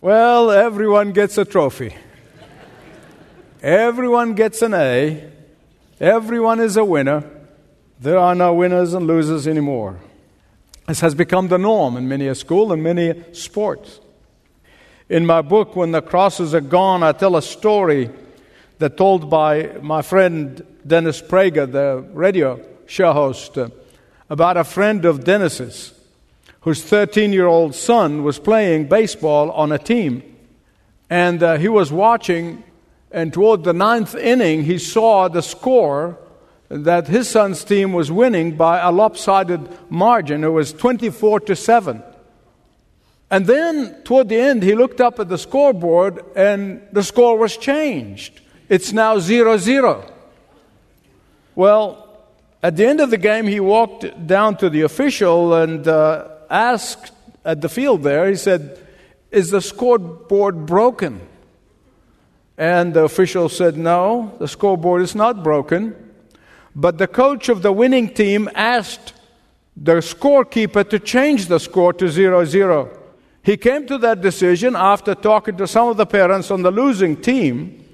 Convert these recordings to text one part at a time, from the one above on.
Well, everyone gets a trophy. everyone gets an A. Everyone is a winner. There are no winners and losers anymore. This has become the norm in many a school and many sports. In my book, When the Crosses Are Gone, I tell a story that told by my friend Dennis Prager, the radio show host, about a friend of Dennis's whose 13 year old son was playing baseball on a team. And uh, he was watching, and toward the ninth inning, he saw the score that his son's team was winning by a lopsided margin. It was 24 to 7. And then, toward the end, he looked up at the scoreboard and the score was changed. It's now 0 0. Well, at the end of the game, he walked down to the official and uh, asked at the field there, he said, Is the scoreboard broken? And the official said, No, the scoreboard is not broken. But the coach of the winning team asked the scorekeeper to change the score to 0 0. He came to that decision after talking to some of the parents on the losing team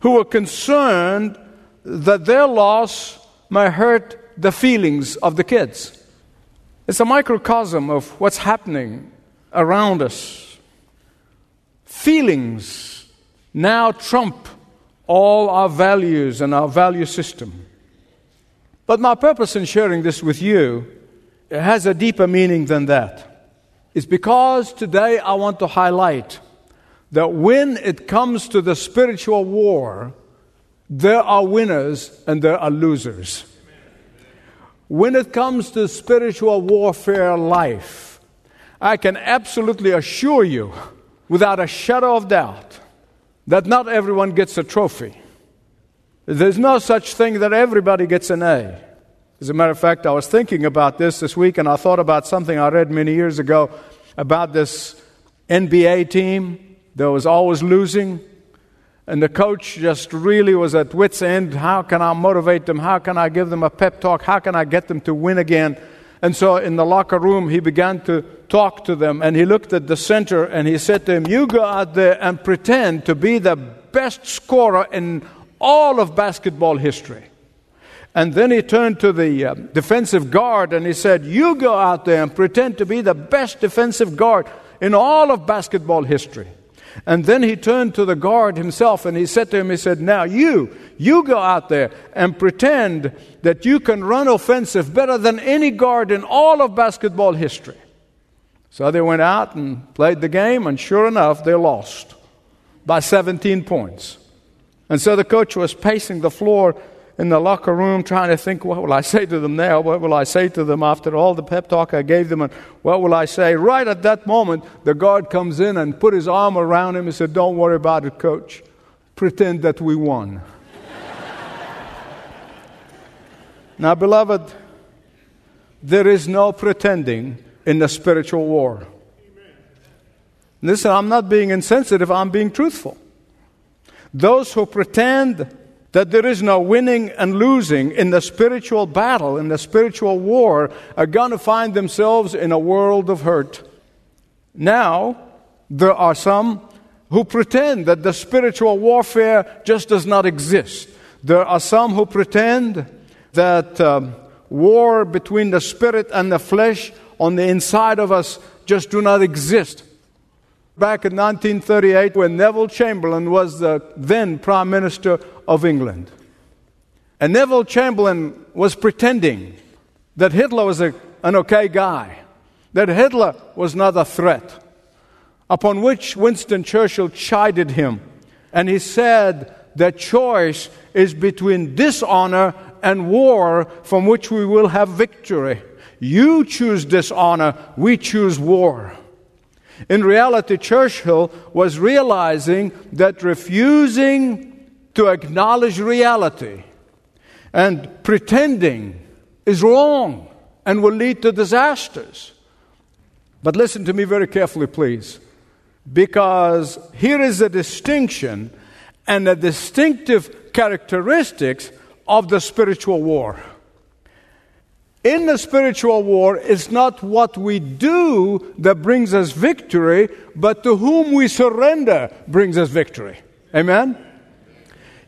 who were concerned that their loss may hurt the feelings of the kids. It's a microcosm of what's happening around us. Feelings now trump all our values and our value system. But my purpose in sharing this with you has a deeper meaning than that. It's because today I want to highlight that when it comes to the spiritual war, there are winners and there are losers. When it comes to spiritual warfare life, I can absolutely assure you, without a shadow of doubt, that not everyone gets a trophy. There's no such thing that everybody gets an A. As a matter of fact, I was thinking about this this week and I thought about something I read many years ago about this NBA team that was always losing. And the coach just really was at wits' end. How can I motivate them? How can I give them a pep talk? How can I get them to win again? And so in the locker room, he began to talk to them. And he looked at the center and he said to him, You go out there and pretend to be the best scorer in all of basketball history. And then he turned to the uh, defensive guard and he said, You go out there and pretend to be the best defensive guard in all of basketball history. And then he turned to the guard himself and he said to him, He said, Now you, you go out there and pretend that you can run offensive better than any guard in all of basketball history. So they went out and played the game, and sure enough, they lost by 17 points. And so the coach was pacing the floor in the locker room trying to think, what will I say to them now? What will I say to them after all the pep talk I gave them? And what will I say? Right at that moment, the guard comes in and put his arm around him and said, Don't worry about it, coach. Pretend that we won. now, beloved, there is no pretending in the spiritual war. Listen, I'm not being insensitive, I'm being truthful. Those who pretend that there is no winning and losing in the spiritual battle, in the spiritual war, are going to find themselves in a world of hurt. Now, there are some who pretend that the spiritual warfare just does not exist. There are some who pretend that um, war between the spirit and the flesh on the inside of us just do not exist. Back in 1938, when Neville Chamberlain was the then Prime Minister of England. And Neville Chamberlain was pretending that Hitler was a, an okay guy, that Hitler was not a threat. Upon which Winston Churchill chided him, and he said, The choice is between dishonor and war from which we will have victory. You choose dishonor, we choose war. In reality, Churchill was realizing that refusing to acknowledge reality and pretending is wrong and will lead to disasters. But listen to me very carefully, please, because here is a distinction and a distinctive characteristics of the spiritual war. In the spiritual war, it's not what we do that brings us victory, but to whom we surrender brings us victory. Amen?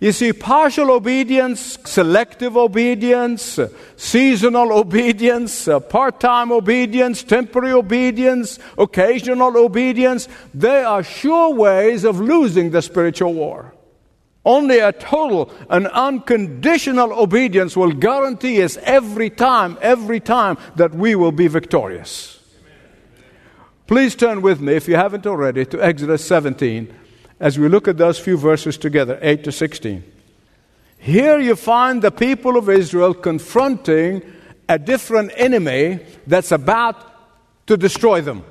You see, partial obedience, selective obedience, seasonal obedience, uh, part time obedience, temporary obedience, occasional obedience, they are sure ways of losing the spiritual war. Only a total and unconditional obedience will guarantee us every time, every time that we will be victorious. Please turn with me, if you haven't already, to Exodus 17 as we look at those few verses together, 8 to 16. Here you find the people of Israel confronting a different enemy that's about to destroy them.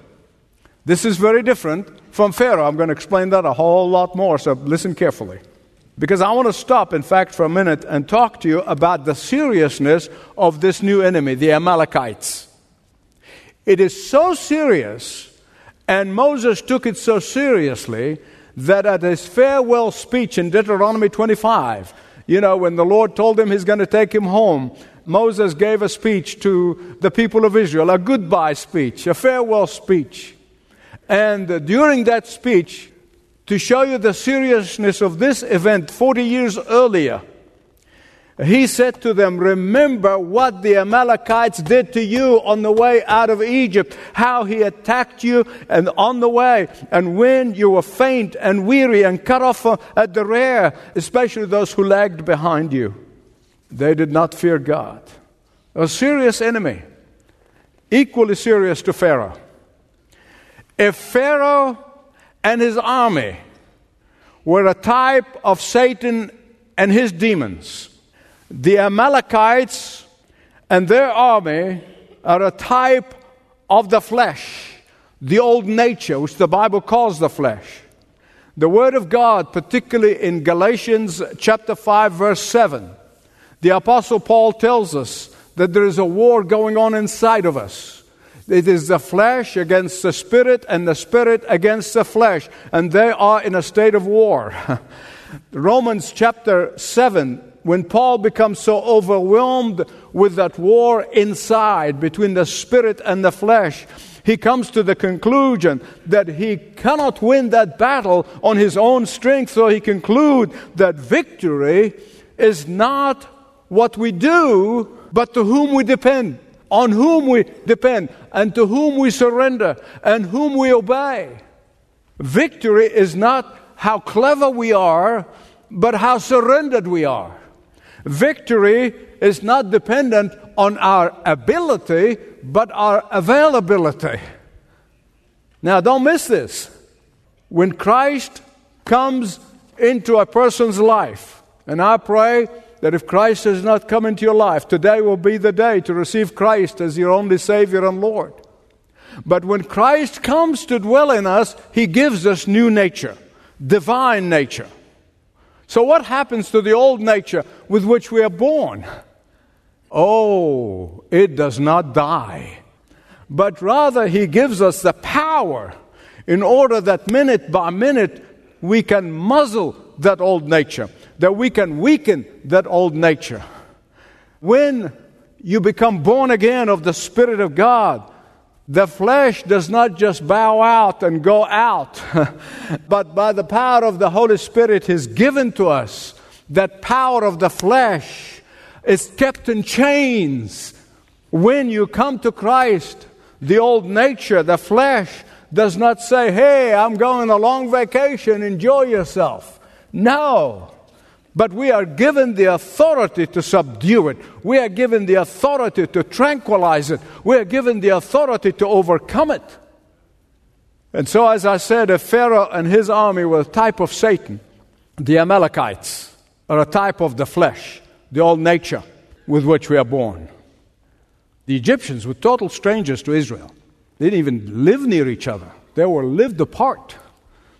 This is very different from Pharaoh. I'm going to explain that a whole lot more, so listen carefully. Because I want to stop, in fact, for a minute and talk to you about the seriousness of this new enemy, the Amalekites. It is so serious, and Moses took it so seriously that at his farewell speech in Deuteronomy 25, you know, when the Lord told him he's going to take him home, Moses gave a speech to the people of Israel, a goodbye speech, a farewell speech. And during that speech, to show you the seriousness of this event 40 years earlier, he said to them, Remember what the Amalekites did to you on the way out of Egypt, how he attacked you and on the way, and when you were faint and weary and cut off at the rear, especially those who lagged behind you. They did not fear God. A serious enemy, equally serious to Pharaoh. If Pharaoh and his army were a type of Satan and his demons, the Amalekites and their army are a type of the flesh, the old nature, which the Bible calls the flesh. The Word of God, particularly in Galatians chapter 5, verse 7, the Apostle Paul tells us that there is a war going on inside of us. It is the flesh against the spirit and the spirit against the flesh, and they are in a state of war. Romans chapter 7 when Paul becomes so overwhelmed with that war inside between the spirit and the flesh, he comes to the conclusion that he cannot win that battle on his own strength, so he concludes that victory is not what we do, but to whom we depend, on whom we depend, and to whom we surrender, and whom we obey. Victory is not how clever we are, but how surrendered we are. Victory is not dependent on our ability, but our availability. Now, don't miss this. When Christ comes into a person's life, and I pray that if Christ has not come into your life, today will be the day to receive Christ as your only Savior and Lord. But when Christ comes to dwell in us, He gives us new nature, divine nature. So, what happens to the old nature with which we are born? Oh, it does not die, but rather He gives us the power in order that minute by minute we can muzzle that old nature, that we can weaken that old nature. When you become born again of the Spirit of God, the flesh does not just bow out and go out, but by the power of the Holy Spirit is given to us. That power of the flesh is kept in chains. When you come to Christ, the old nature, the flesh, does not say, Hey, I'm going on a long vacation, enjoy yourself. No. But we are given the authority to subdue it. We are given the authority to tranquilize it. We are given the authority to overcome it. And so, as I said, if Pharaoh and his army were a type of Satan, the Amalekites are a type of the flesh, the old nature with which we are born. The Egyptians were total strangers to Israel. They didn't even live near each other, they were lived apart.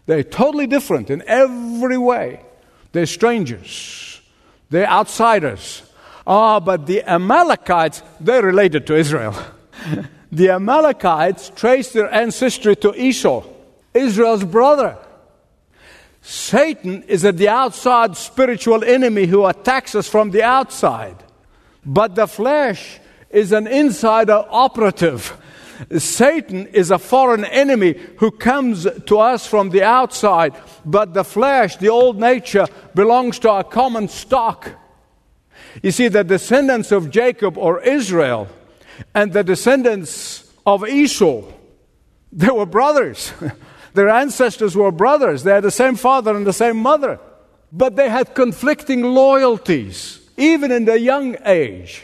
They're totally different in every way. They're strangers, they're outsiders. Ah, but the Amalekites, they're related to Israel. the Amalekites trace their ancestry to Esau, Israel's brother. Satan is at the outside spiritual enemy who attacks us from the outside. But the flesh is an insider operative. Satan is a foreign enemy who comes to us from the outside, but the flesh, the old nature, belongs to our common stock. You see, the descendants of Jacob or Israel and the descendants of Esau, they were brothers. Their ancestors were brothers. They had the same father and the same mother. But they had conflicting loyalties, even in their young age,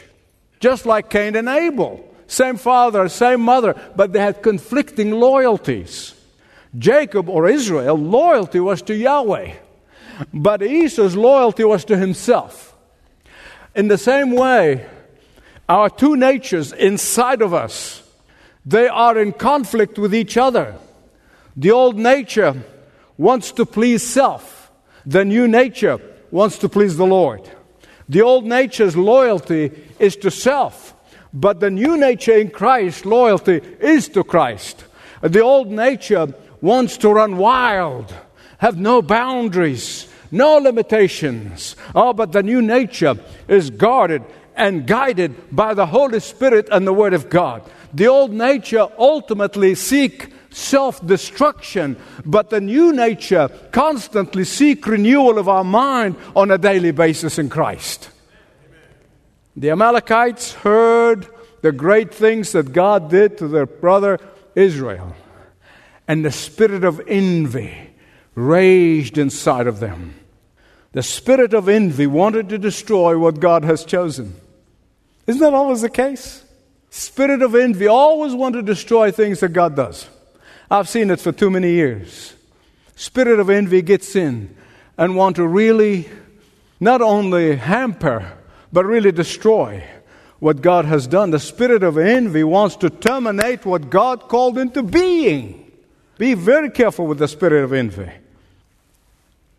just like Cain and Abel. Same father, same mother, but they had conflicting loyalties. Jacob or Israel, loyalty was to Yahweh, but Esau's loyalty was to himself. In the same way, our two natures inside of us, they are in conflict with each other. The old nature wants to please self. The new nature wants to please the Lord. The old nature's loyalty is to self, but the new nature in Christ, loyalty is to Christ. The old nature wants to run wild, have no boundaries, no limitations. Oh, but the new nature is guarded and guided by the Holy Spirit and the Word of God. The old nature ultimately seek self destruction, but the new nature constantly seek renewal of our mind on a daily basis in Christ. The Amalekites heard the great things that God did to their brother Israel, and the spirit of envy raged inside of them. The spirit of envy wanted to destroy what God has chosen. Isn't that always the case? Spirit of envy always want to destroy things that God does. I've seen it for too many years. Spirit of envy gets in and want to really not only hamper, but really destroy what God has done. The spirit of envy wants to terminate what God called into being. Be very careful with the spirit of envy.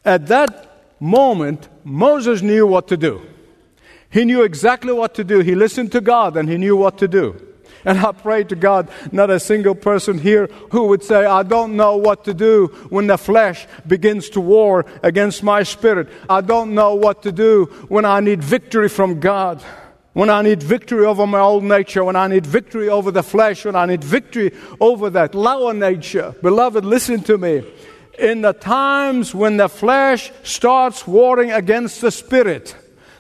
At that moment, Moses knew what to do. He knew exactly what to do. He listened to God and he knew what to do. And I pray to God, not a single person here who would say, I don't know what to do when the flesh begins to war against my spirit. I don't know what to do when I need victory from God. When I need victory over my old nature, when I need victory over the flesh, when I need victory over that lower nature. Beloved, listen to me. In the times when the flesh starts warring against the spirit,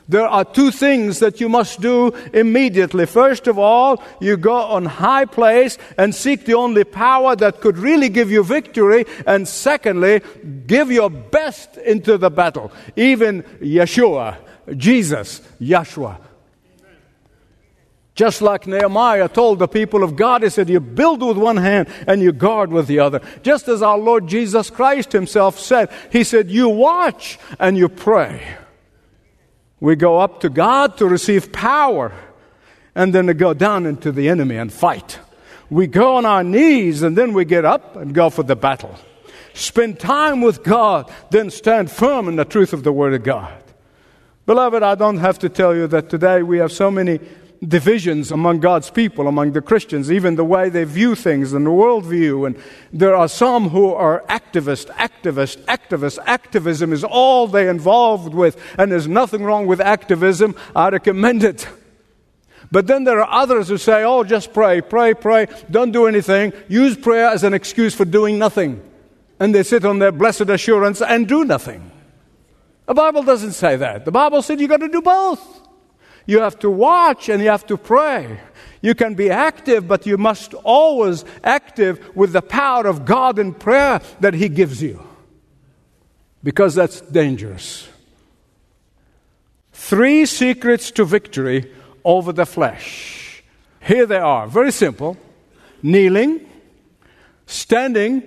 there are two things that you must do immediately. First of all, you go on high place and seek the only power that could really give you victory. And secondly, give your best into the battle. Even Yeshua, Jesus, Yeshua. Just like Nehemiah told the people of God, he said, You build with one hand and you guard with the other. Just as our Lord Jesus Christ himself said, He said, You watch and you pray. We go up to God to receive power, and then to go down into the enemy and fight. We go on our knees, and then we get up and go for the battle. Spend time with God, then stand firm in the truth of the Word of God. Beloved, I don't have to tell you that today we have so many divisions among God's people, among the Christians, even the way they view things and the worldview. And there are some who are activist, activist, activist. Activism is all they're involved with, and there's nothing wrong with activism. I recommend it. But then there are others who say, oh, just pray, pray, pray, don't do anything. Use prayer as an excuse for doing nothing. And they sit on their blessed assurance and do nothing. The Bible doesn't say that. The Bible said you've got to do both. You have to watch and you have to pray. You can be active, but you must always active with the power of God in prayer that He gives you. Because that's dangerous. Three secrets to victory over the flesh. Here they are. Very simple kneeling, standing,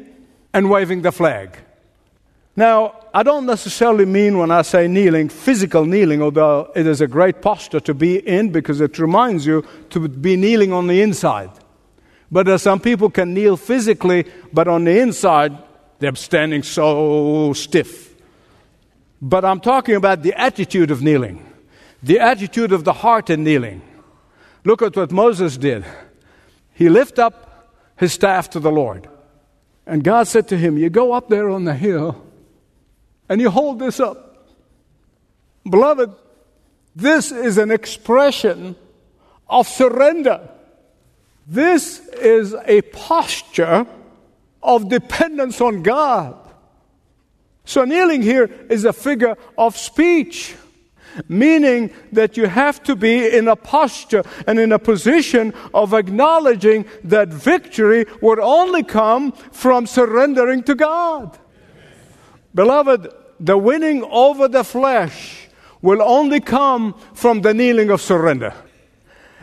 and waving the flag. Now, I don't necessarily mean when I say kneeling, physical kneeling, although it is a great posture to be in because it reminds you to be kneeling on the inside. But some people can kneel physically, but on the inside, they're standing so stiff. But I'm talking about the attitude of kneeling, the attitude of the heart in kneeling. Look at what Moses did. He lifted up his staff to the Lord. And God said to him, You go up there on the hill and you hold this up. Beloved, this is an expression of surrender. This is a posture of dependence on God. So, kneeling here is a figure of speech, meaning that you have to be in a posture and in a position of acknowledging that victory would only come from surrendering to God. Beloved, the winning over the flesh will only come from the kneeling of surrender.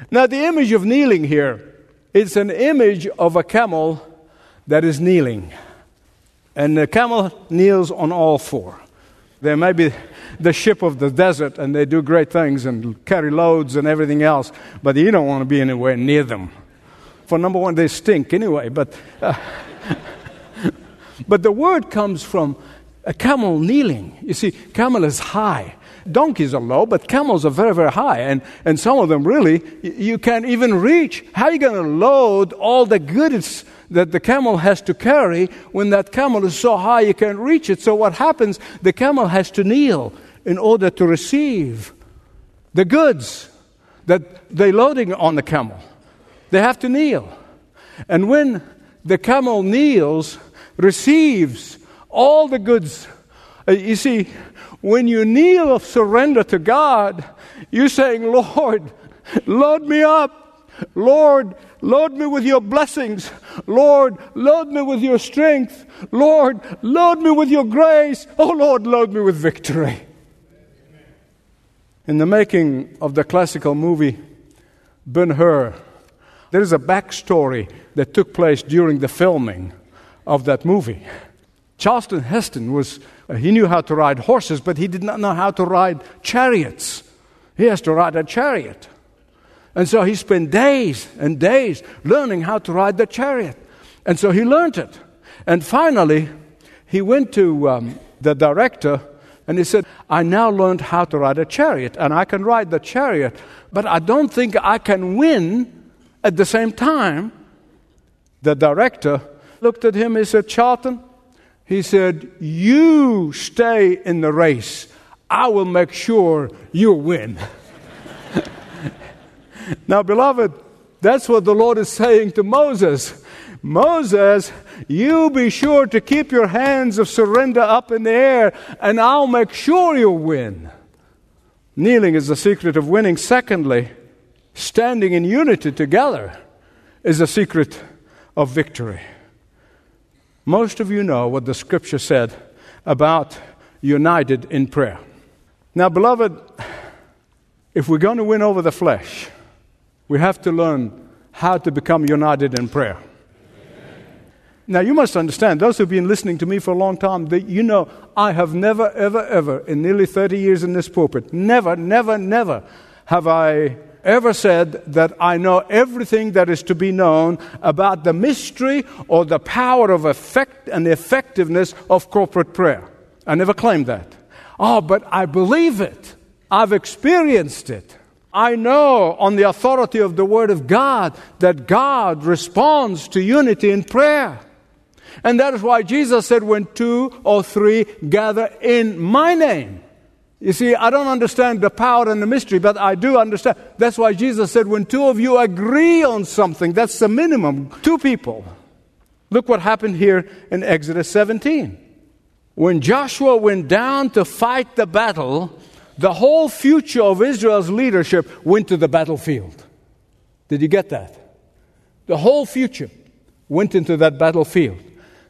Now, the image of kneeling here is an image of a camel that is kneeling. And the camel kneels on all four. They may be the ship of the desert and they do great things and carry loads and everything else, but you don't want to be anywhere near them. For number one, they stink anyway, but, uh, but the word comes from a camel kneeling. You see, camel is high. Donkeys are low, but camels are very, very high. And, and some of them really, you can't even reach. How are you going to load all the goods that the camel has to carry when that camel is so high you can't reach it? So what happens? The camel has to kneel in order to receive the goods that they're loading on the camel. They have to kneel. And when the camel kneels, receives all the goods. Uh, you see, when you kneel of surrender to God, you're saying, Lord, load me up. Lord, load me with your blessings. Lord, load me with your strength. Lord, load me with your grace. Oh, Lord, load me with victory. In the making of the classical movie Ben Hur, there is a backstory that took place during the filming of that movie. Charlton Heston was, uh, he knew how to ride horses, but he did not know how to ride chariots. He has to ride a chariot. And so he spent days and days learning how to ride the chariot. And so he learned it. And finally, he went to um, the director and he said, I now learned how to ride a chariot, and I can ride the chariot, but I don't think I can win at the same time. The director looked at him and said, Charlton, he said, You stay in the race. I will make sure you win. now, beloved, that's what the Lord is saying to Moses. Moses, you be sure to keep your hands of surrender up in the air, and I'll make sure you'll win. Kneeling is the secret of winning. Secondly, standing in unity together is the secret of victory. Most of you know what the scripture said about united in prayer. Now, beloved, if we're going to win over the flesh, we have to learn how to become united in prayer. Now, you must understand, those who've been listening to me for a long time, that you know I have never, ever, ever, in nearly 30 years in this pulpit, never, never, never have I ever said that I know everything that is to be known about the mystery or the power of effect and the effectiveness of corporate prayer. I never claimed that. Oh, but I believe it. I've experienced it. I know on the authority of the Word of God that God responds to unity in prayer. And that is why Jesus said, When two or three gather in my name, you see, I don't understand the power and the mystery, but I do understand. That's why Jesus said, when two of you agree on something, that's the minimum. Two people. Look what happened here in Exodus 17. When Joshua went down to fight the battle, the whole future of Israel's leadership went to the battlefield. Did you get that? The whole future went into that battlefield.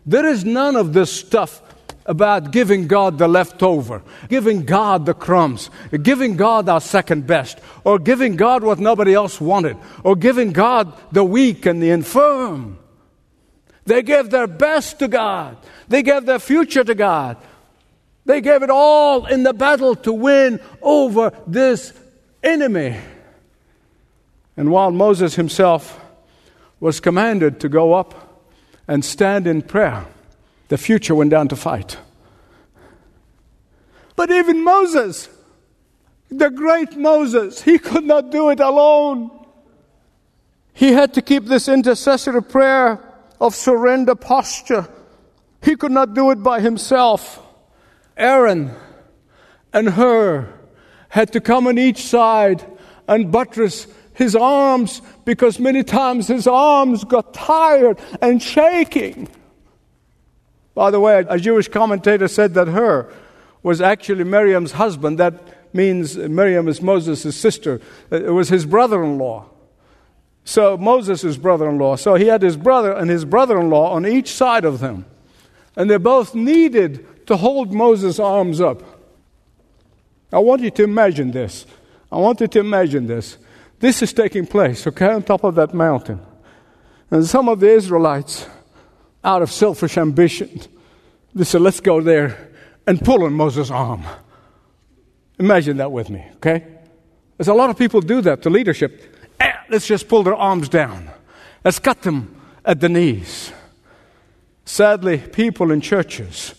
There is none of this stuff about giving God the leftover, giving God the crumbs, giving God our second best, or giving God what nobody else wanted, or giving God the weak and the infirm. They gave their best to God, they gave their future to God. They gave it all in the battle to win over this enemy. And while Moses himself was commanded to go up and stand in prayer, the future went down to fight. But even Moses, the great Moses, he could not do it alone. He had to keep this intercessory prayer of surrender posture. He could not do it by himself. Aaron and Hur had to come on each side and buttress his arms because many times his arms got tired and shaking. By the way, a Jewish commentator said that Hur was actually Miriam's husband. That means Miriam is Moses' sister. It was his brother in law. So Moses' brother in law. So he had his brother and his brother in law on each side of him. And they both needed to hold Moses' arms up. I want you to imagine this. I want you to imagine this. This is taking place, okay, on top of that mountain. And some of the Israelites, out of selfish ambition, they said, let's go there and pull on Moses' arm. Imagine that with me, okay? There's a lot of people do that to leadership. Eh, let's just pull their arms down. Let's cut them at the knees. Sadly, people in churches,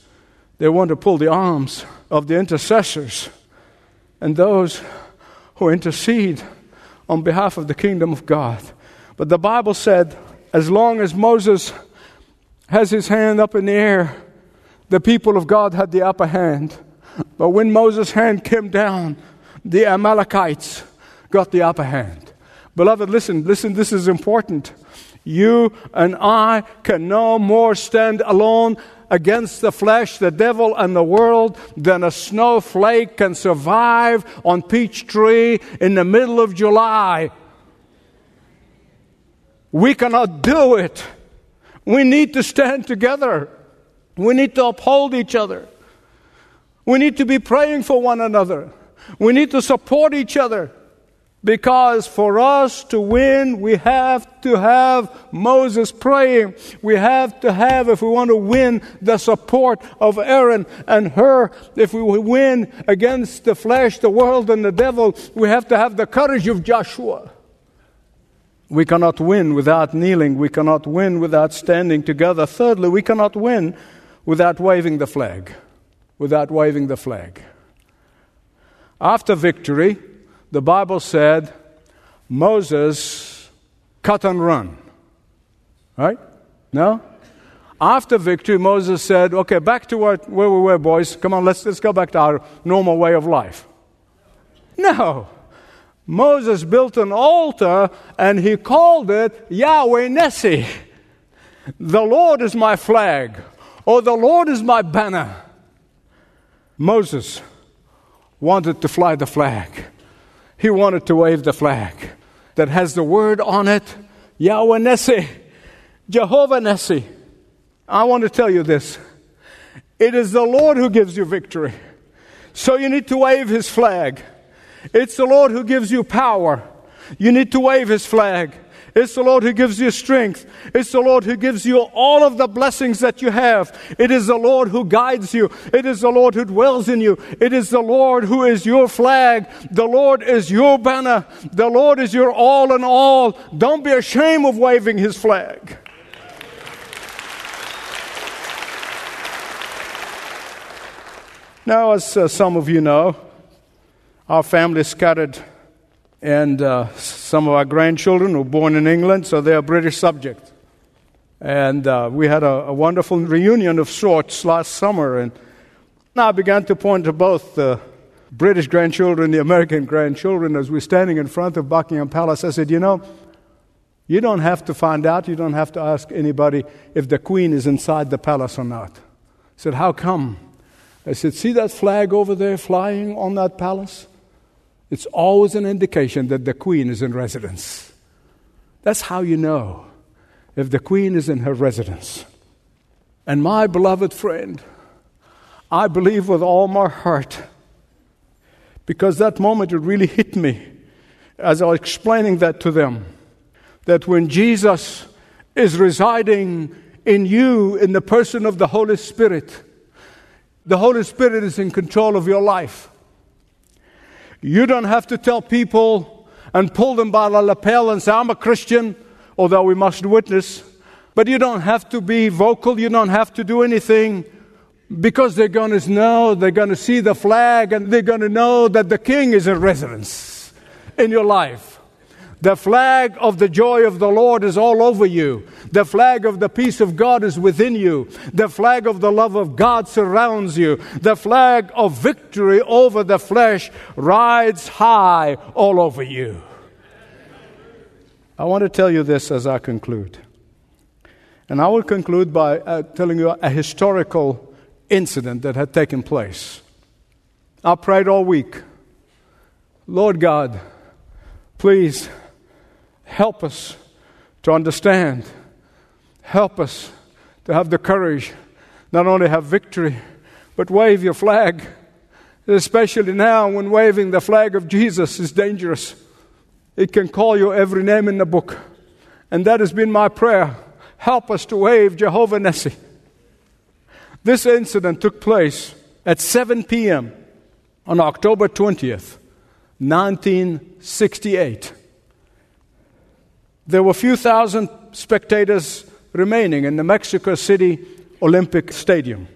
they want to pull the arms of the intercessors and those who intercede on behalf of the kingdom of God. But the Bible said, as long as Moses has his hand up in the air, the people of God had the upper hand. But when Moses' hand came down, the Amalekites got the upper hand. Beloved, listen, listen, this is important. You and I can no more stand alone against the flesh, the devil, and the world than a snowflake can survive on Peachtree in the middle of July. We cannot do it. We need to stand together. We need to uphold each other. We need to be praying for one another. We need to support each other. Because for us to win, we have to have Moses praying. We have to have, if we want to win, the support of Aaron and Hur. If we win against the flesh, the world, and the devil, we have to have the courage of Joshua. We cannot win without kneeling. We cannot win without standing together. Thirdly, we cannot win without waving the flag. Without waving the flag. After victory, the Bible said Moses cut and run. Right? No? After victory, Moses said, okay, back to where, where we were, boys. Come on, let's, let's go back to our normal way of life. No. Moses built an altar and he called it Yahweh Nissi. The Lord is my flag, or the Lord is my banner. Moses wanted to fly the flag. He wanted to wave the flag that has the word on it Yahweh Nissi, Jehovah Nissi. I want to tell you this it is the Lord who gives you victory. So you need to wave his flag. It's the Lord who gives you power. You need to wave his flag. It's the Lord who gives you strength. It's the Lord who gives you all of the blessings that you have. It is the Lord who guides you. It is the Lord who dwells in you. It is the Lord who is your flag. The Lord is your banner. The Lord is your all in all. Don't be ashamed of waving his flag. Now, as uh, some of you know, our family scattered and uh, some of our grandchildren were born in England, so they are British subjects. And uh, we had a, a, wonderful reunion of sorts last summer. And I began to point to both the British grandchildren and the American grandchildren as we're standing in front of Buckingham Palace. I said, You know, you don't have to find out, you don't have to ask anybody if the Queen is inside the palace or not. I said, How come? I said, See that flag over there flying on that palace? It's always an indication that the queen is in residence. That's how you know if the queen is in her residence. And my beloved friend, I believe with all my heart, because that moment it really hit me as I was explaining that to them, that when Jesus is residing in you in the person of the Holy Spirit, the Holy Spirit is in control of your life. You don't have to tell people and pull them by the lapel and say, I'm a Christian, although we must witness. But you don't have to be vocal, you don't have to do anything because they're going to know, they're going to see the flag, and they're going to know that the king is in residence in your life. The flag of the joy of the Lord is all over you. The flag of the peace of God is within you. The flag of the love of God surrounds you. The flag of victory over the flesh rides high all over you. I want to tell you this as I conclude. And I will conclude by uh, telling you a historical incident that had taken place. I prayed all week Lord God, please help us to understand, help us to have the courage not only have victory, but wave your flag. Especially now, when waving the flag of Jesus is dangerous, it can call you every name in the book. And that has been my prayer. Help us to wave Jehovah Nissi. This incident took place at 7 p.m. on October 20th, 1968. There were a few thousand spectators remaining in the Mexico City Olympic Stadium.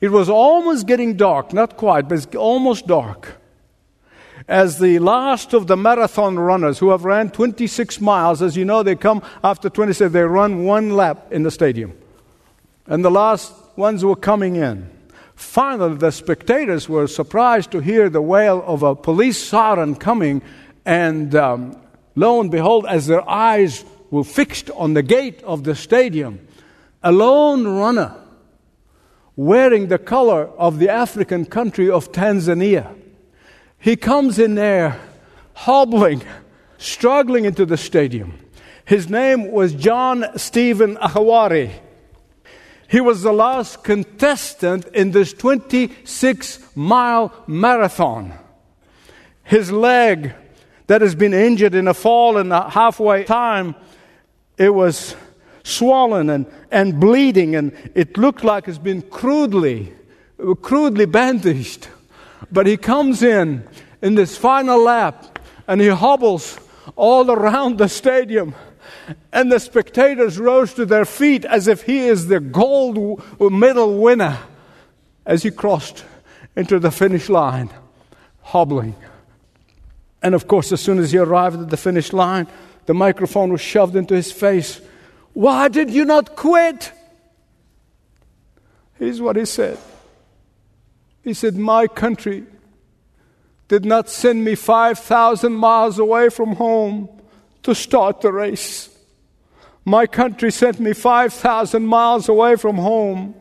It was almost getting dark, not quite, but it's almost dark. As the last of the marathon runners who have ran 26 miles, as you know, they come after 26, they run one lap in the stadium. And the last ones were coming in. Finally, the spectators were surprised to hear the wail of a police siren coming, and um, lo and behold, as their eyes were fixed on the gate of the stadium, a lone runner wearing the color of the African country of Tanzania. He comes in there hobbling, struggling into the stadium. His name was John Stephen Akhwari. He was the last contestant in this 26 mile marathon. His leg that has been injured in a fall in the halfway time, it was swollen and, and bleeding, and it looked like it's been crudely, crudely bandaged. But he comes in in this final lap and he hobbles all around the stadium and the spectators rose to their feet as if he is the gold medal winner as he crossed into the finish line, hobbling. And of course, as soon as he arrived at the finish line, the microphone was shoved into his face. Why did you not quit? Here's what he said He said, My country did not send me 5,000 miles away from home to start the race. My country sent me 5,000 miles away from home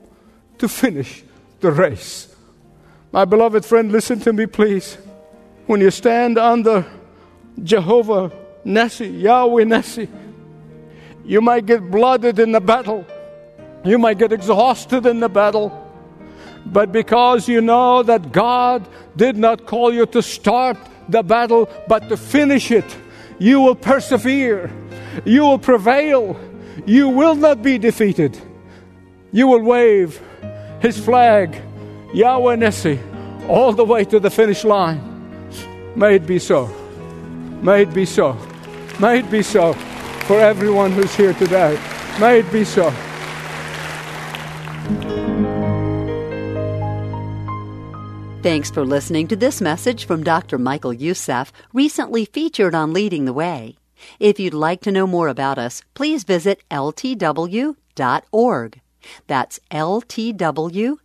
to finish the race. My beloved friend, listen to me, please. When you stand under Jehovah Nissi, Yahweh Nissi, you might get blooded in the battle. You might get exhausted in the battle. But because you know that God did not call you to start the battle, but to finish it, you will persevere. You will prevail. You will not be defeated. You will wave his flag, Yahweh Nissi, all the way to the finish line. May it be so. May it be so. May it be so for everyone who's here today. May it be so. Thanks for listening to this message from Dr. Michael Youssef, recently featured on Leading the Way. If you'd like to know more about us, please visit ltw.org. That's ltw.org.